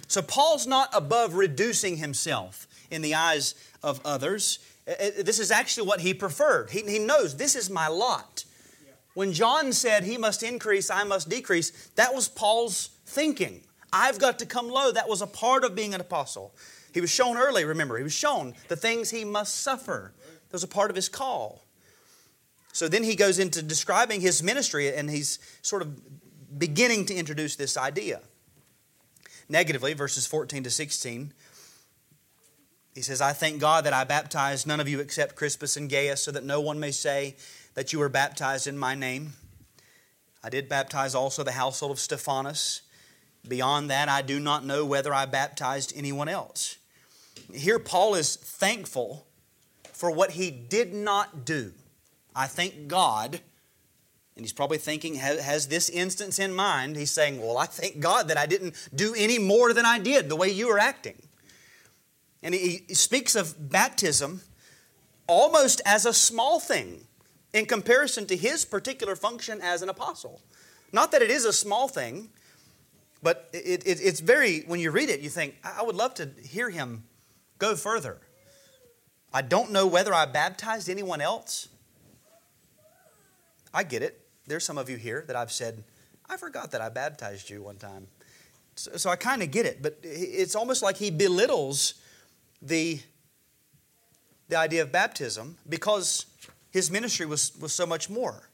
So Paul's not above reducing himself in the eyes of others. Uh, uh, this is actually what he preferred. He, he knows this is my lot. When John said he must increase, I must decrease, that was Paul's thinking. I've got to come low. That was a part of being an apostle. He was shown early, remember, he was shown the things he must suffer. That was a part of his call. So then he goes into describing his ministry and he's sort of beginning to introduce this idea. Negatively, verses 14 to 16, he says, I thank God that I baptized none of you except Crispus and Gaius, so that no one may say that you were baptized in my name. I did baptize also the household of Stephanas. Beyond that, I do not know whether I baptized anyone else. Here, Paul is thankful for what he did not do. I thank God and he's probably thinking, has this instance in mind. He's saying, Well, I thank God that I didn't do any more than I did the way you were acting. And he speaks of baptism almost as a small thing in comparison to his particular function as an apostle. Not that it is a small thing, but it, it, it's very, when you read it, you think, I would love to hear him go further. I don't know whether I baptized anyone else. I get it. There's some of you here that I've said, I forgot that I baptized you one time. So, so I kind of get it, but it's almost like he belittles the, the idea of baptism because his ministry was, was so much more.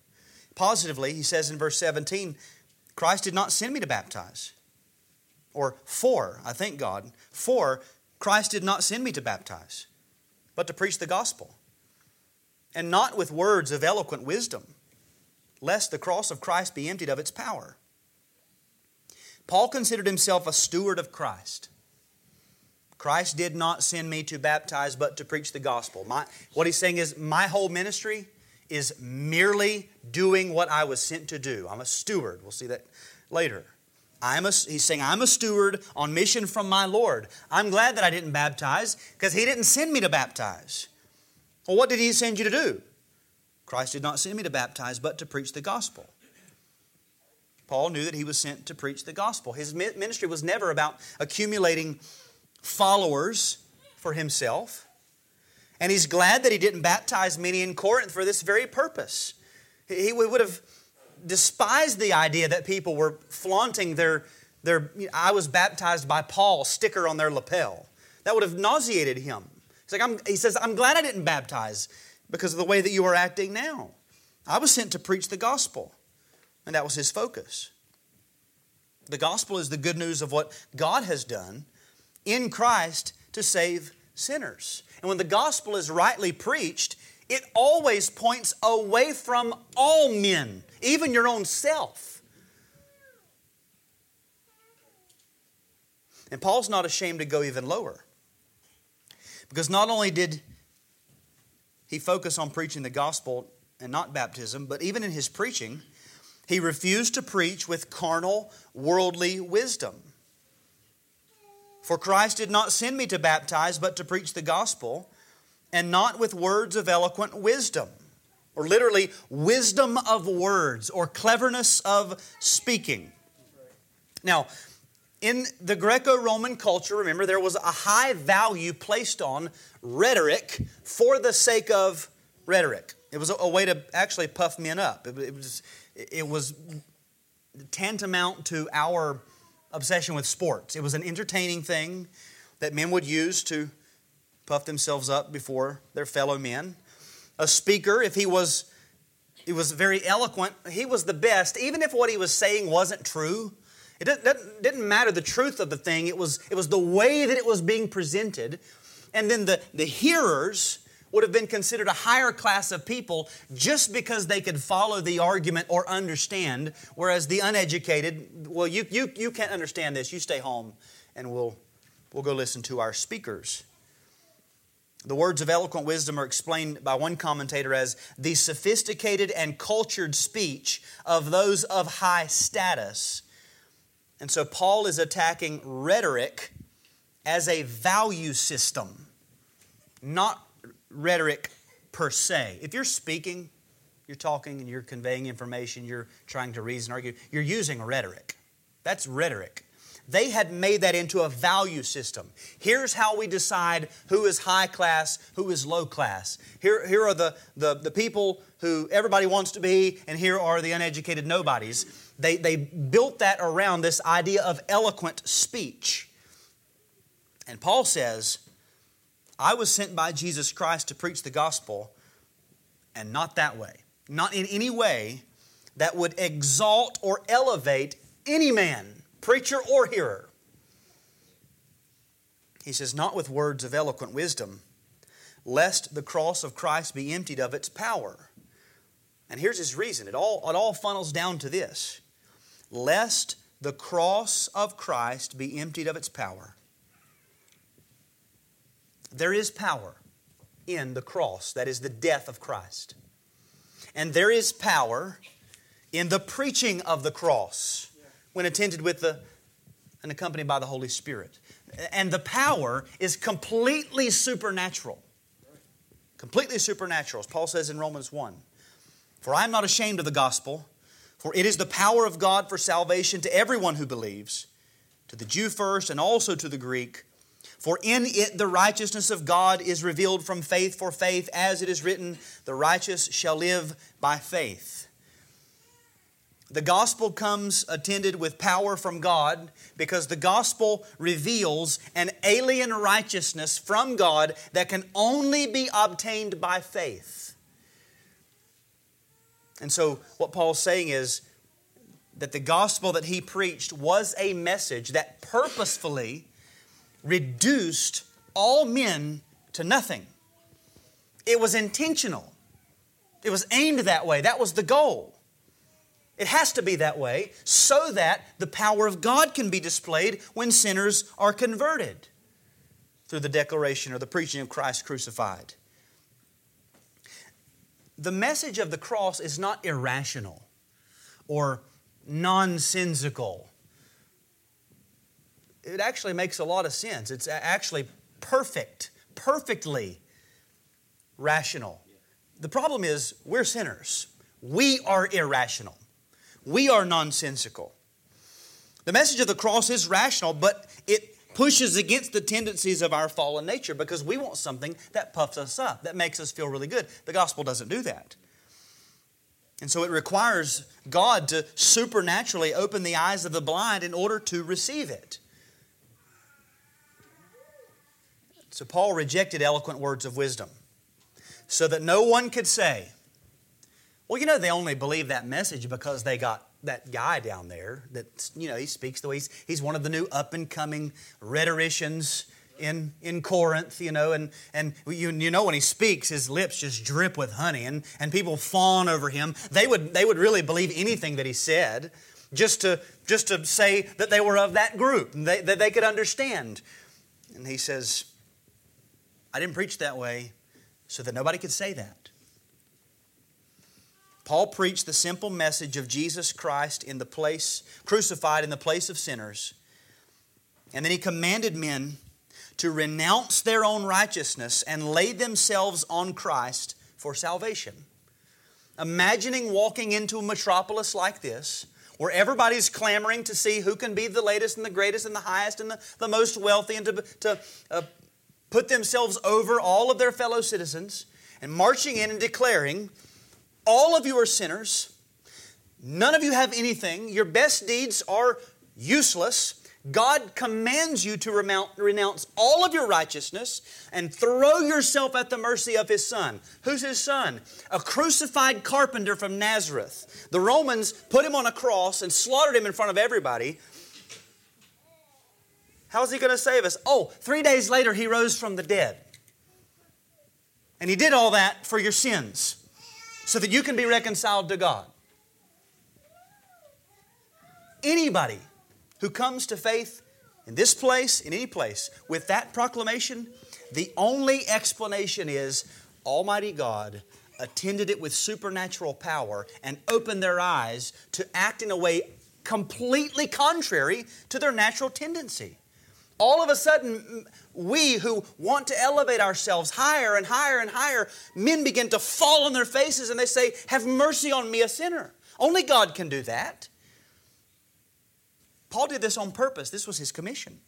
Positively, he says in verse 17, Christ did not send me to baptize. Or for, I thank God, for Christ did not send me to baptize, but to preach the gospel. And not with words of eloquent wisdom, lest the cross of Christ be emptied of its power. Paul considered himself a steward of Christ. Christ did not send me to baptize, but to preach the gospel. My, what he's saying is, my whole ministry is merely doing what I was sent to do. I'm a steward. We'll see that later. I'm a, he's saying, I'm a steward on mission from my Lord. I'm glad that I didn't baptize because he didn't send me to baptize. Well, what did he send you to do? Christ did not send me to baptize, but to preach the gospel. Paul knew that he was sent to preach the gospel. His ministry was never about accumulating followers for himself. And he's glad that he didn't baptize many in Corinth for this very purpose. He would have despised the idea that people were flaunting their, their I was baptized by Paul sticker on their lapel. That would have nauseated him. Like, he says, I'm glad I didn't baptize because of the way that you are acting now. I was sent to preach the gospel, and that was his focus. The gospel is the good news of what God has done in Christ to save sinners. And when the gospel is rightly preached, it always points away from all men, even your own self. And Paul's not ashamed to go even lower. Because not only did he focus on preaching the gospel and not baptism, but even in his preaching, he refused to preach with carnal, worldly wisdom. For Christ did not send me to baptize, but to preach the gospel, and not with words of eloquent wisdom, or literally, wisdom of words, or cleverness of speaking. Now, in the Greco Roman culture, remember, there was a high value placed on rhetoric for the sake of rhetoric. It was a, way to actually puff men up. It, was, it was tantamount to our obsession with sports. It was an entertaining thing that men would use to puff themselves up before their fellow men. A speaker, if he was he was very eloquent, he was the best, even if what he was saying wasn't true. It didn't, didn't matter the truth of the thing, it was, it was the way that it was being presented. And then the, the hearers would have been considered a higher class of people just because they could follow the argument or understand, whereas the uneducated, well, you, you, you can't understand this. You stay home and we'll, we'll go listen to our speakers. The words of eloquent wisdom are explained by one commentator as the sophisticated and cultured speech of those of high status. And so Paul is attacking rhetoric as a value system, not rhetoric per se. If you're speaking, you're talking and you're conveying information, you're trying to reason, argue, you're using rhetoric. That's rhetoric. They had made that into a value system. Here's how we decide who is high class, who is low class. Here, here are the, the, the people who everybody wants to be, and here are the uneducated nobodies. They, they built that around this idea of eloquent speech. And Paul says, I was sent by Jesus Christ to preach the gospel, and not that way. Not in any way that would exalt or elevate any man, preacher or hearer. He says, Not with words of eloquent wisdom, lest the cross of Christ be emptied of its power. And here's his reason it all, it all funnels down to this lest the cross of Christ be emptied of its power. There is power in the cross, that is the death of Christ. And there is power in the preaching of the cross when attended with the and accompanied by the Holy Spirit. And the power is completely supernatural. Completely supernatural, as Paul says in Romans 1. For I am not ashamed of the gospel, for it is the power of God for salvation to everyone who believes, to the Jew first and also to the Greek. For in it the righteousness of God is revealed from faith for faith, as it is written, The righteous shall live by faith. The gospel comes attended with power from God because the gospel reveals an alien righteousness from God that can only be obtained by faith. And so, what Paul's saying is that the gospel that he preached was a message that purposefully reduced all men to nothing. It was intentional, it was aimed that way. That was the goal. It has to be that way so that the power of God can be displayed when sinners are converted through the declaration or the preaching of Christ crucified. The message of the cross is not irrational or nonsensical. It actually makes a lot of sense. It's actually perfect, perfectly rational. The problem is we're sinners. We are irrational. We are nonsensical. The message of the cross is rational, but it pushes against the tendencies of our fallen nature because we want something that puffs us up, that makes us feel really good. The gospel doesn't do that. And so it requires God to supernaturally open the eyes of the blind in order to receive it. So Paul rejected eloquent words of wisdom so that no one could say, well, you know, they only believe that message because they got that guy down there that, you know, he speaks the way he's, he's one of the new up and coming rhetoricians in, in Corinth, you know, and, and you, you know when he speaks, his lips just drip with honey and, and people fawn over him. They would, they would really believe anything that he said just to, just to say that they were of that group, they, that they could understand. And he says, I didn't preach that way so that nobody could say that. Paul preached the simple message of Jesus Christ in the place, crucified in the place of sinners. And then he commanded men to renounce their own righteousness and lay themselves on Christ for salvation. Imagining walking into a metropolis like this, where everybody's clamoring to see who can be the latest and the greatest and the highest and the, the most wealthy and to, to uh, put themselves over all of their fellow citizens, and marching in and declaring all of you are sinners. None of you have anything. Your best deeds are useless. God commands you to renounce all of your righteousness and throw yourself at the mercy of His Son. Who's His Son? A crucified carpenter from Nazareth. The Romans put him on a cross and slaughtered him in front of everybody. How's He going to save us? Oh, three days later, He rose from the dead. And He did all that for your sins so that you can be reconciled to God. Anybody who comes to faith in this place, in any place, with that proclamation, the only explanation is Almighty God attended it with supernatural power and opened their eyes to act in a way completely contrary to their natural tendency. All of a sudden, we who want to elevate ourselves higher and higher and higher, men begin to fall on their faces and they say, Have mercy on me, a sinner. Only God can do that. Paul did this on purpose, this was his commission.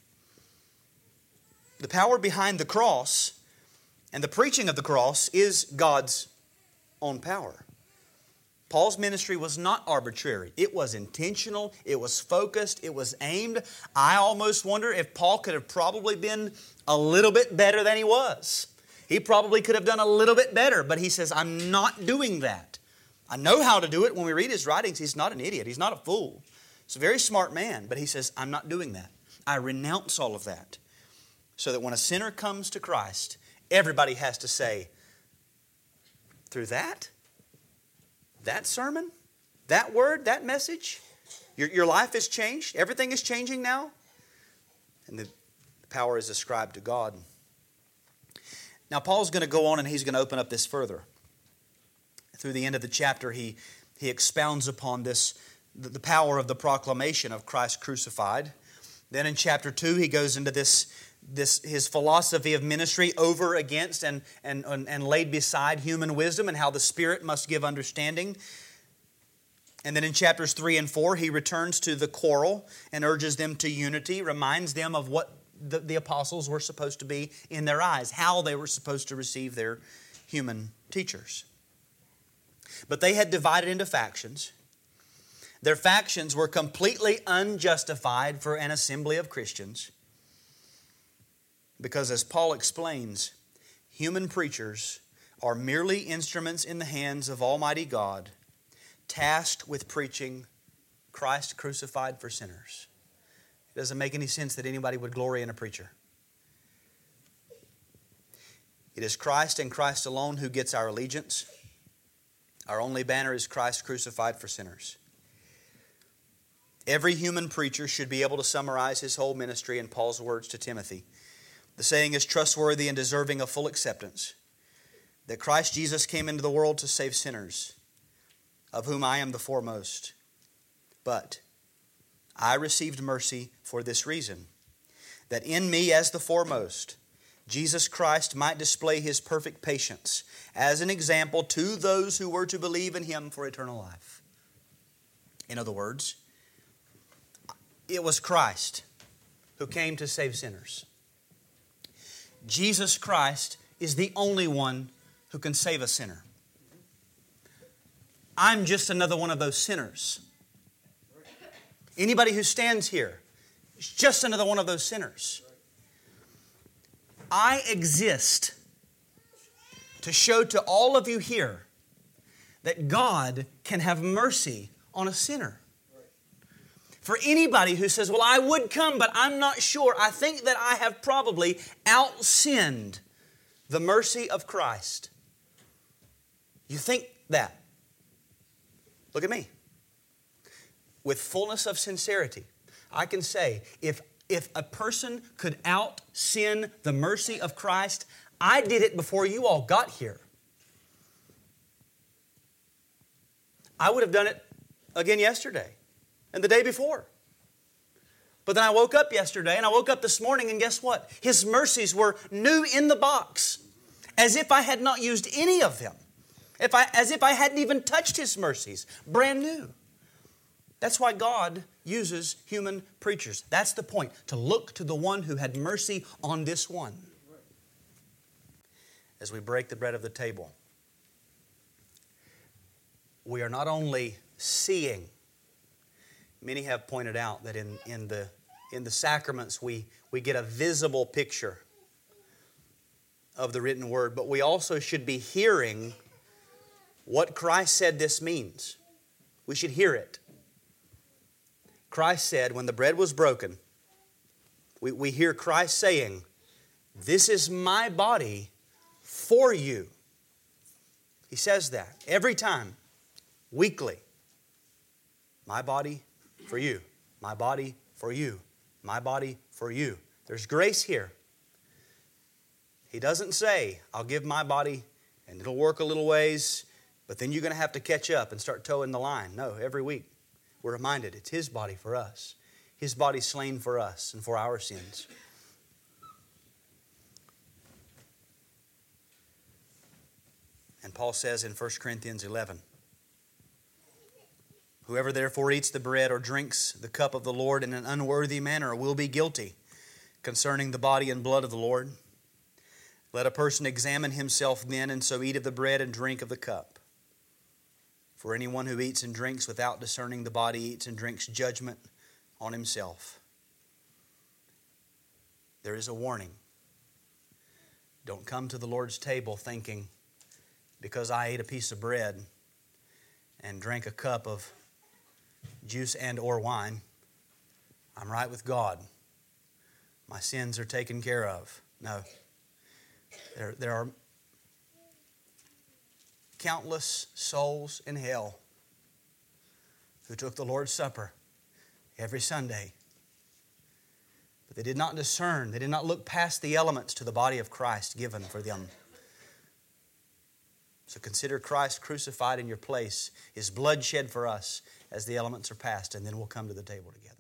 The power behind the cross and the preaching of the cross is God's own power. Paul's ministry was not arbitrary. It was intentional, it was focused, it was aimed. I almost wonder if Paul could have probably been a little bit better than he was. He probably could have done a little bit better, but he says, I'm not doing that. I know how to do it. When we read his writings, he's not an idiot, he's not a fool. He's a very smart man, but he says, I'm not doing that. I renounce all of that. So that when a sinner comes to Christ, everybody has to say, through that? That sermon, that word, that message, your, your life has changed. Everything is changing now. And the power is ascribed to God. Now, Paul's going to go on and he's going to open up this further. Through the end of the chapter, he, he expounds upon this the power of the proclamation of Christ crucified. Then in chapter 2, he goes into this, this his philosophy of ministry over against and, and, and laid beside human wisdom and how the Spirit must give understanding. And then in chapters 3 and 4, he returns to the quarrel and urges them to unity, reminds them of what the, the apostles were supposed to be in their eyes, how they were supposed to receive their human teachers. But they had divided into factions. Their factions were completely unjustified for an assembly of Christians because, as Paul explains, human preachers are merely instruments in the hands of Almighty God, tasked with preaching Christ crucified for sinners. It doesn't make any sense that anybody would glory in a preacher. It is Christ and Christ alone who gets our allegiance. Our only banner is Christ crucified for sinners. Every human preacher should be able to summarize his whole ministry in Paul's words to Timothy. The saying is trustworthy and deserving of full acceptance that Christ Jesus came into the world to save sinners, of whom I am the foremost. But I received mercy for this reason that in me, as the foremost, Jesus Christ might display his perfect patience as an example to those who were to believe in him for eternal life. In other words, it was Christ who came to save sinners. Jesus Christ is the only one who can save a sinner. I'm just another one of those sinners. Anybody who stands here is just another one of those sinners. I exist to show to all of you here that God can have mercy on a sinner. For anybody who says, Well, I would come, but I'm not sure, I think that I have probably out sinned the mercy of Christ. You think that? Look at me. With fullness of sincerity, I can say, if, if a person could out sin the mercy of Christ, I did it before you all got here. I would have done it again yesterday and the day before. But then I woke up yesterday and I woke up this morning, and guess what? His mercies were new in the box, as if I had not used any of them, if I, as if I hadn't even touched His mercies, brand new. That's why God uses human preachers. That's the point, to look to the one who had mercy on this one. As we break the bread of the table, we are not only seeing Many have pointed out that in, in, the, in the sacraments we, we get a visible picture of the written word, but we also should be hearing what Christ said this means. We should hear it. Christ said, when the bread was broken, we, we hear Christ saying, This is my body for you. He says that every time, weekly. My body for you. My body for you. My body for you. There's grace here. He doesn't say, I'll give my body and it'll work a little ways, but then you're going to have to catch up and start toeing the line. No, every week we're reminded it's His body for us. His body slain for us and for our sins. And Paul says in 1 Corinthians 11, Whoever therefore eats the bread or drinks the cup of the Lord in an unworthy manner will be guilty concerning the body and blood of the Lord. Let a person examine himself then, and so eat of the bread and drink of the cup. For anyone who eats and drinks without discerning the body eats and drinks judgment on himself. There is a warning. Don't come to the Lord's table thinking, because I ate a piece of bread and drank a cup of juice and or wine. I'm right with God. My sins are taken care of. No. There, there are countless souls in hell who took the Lord's Supper every Sunday. But they did not discern, they did not look past the elements to the body of Christ given for them. So consider Christ crucified in your place, His blood shed for us as the elements are passed, and then we'll come to the table together.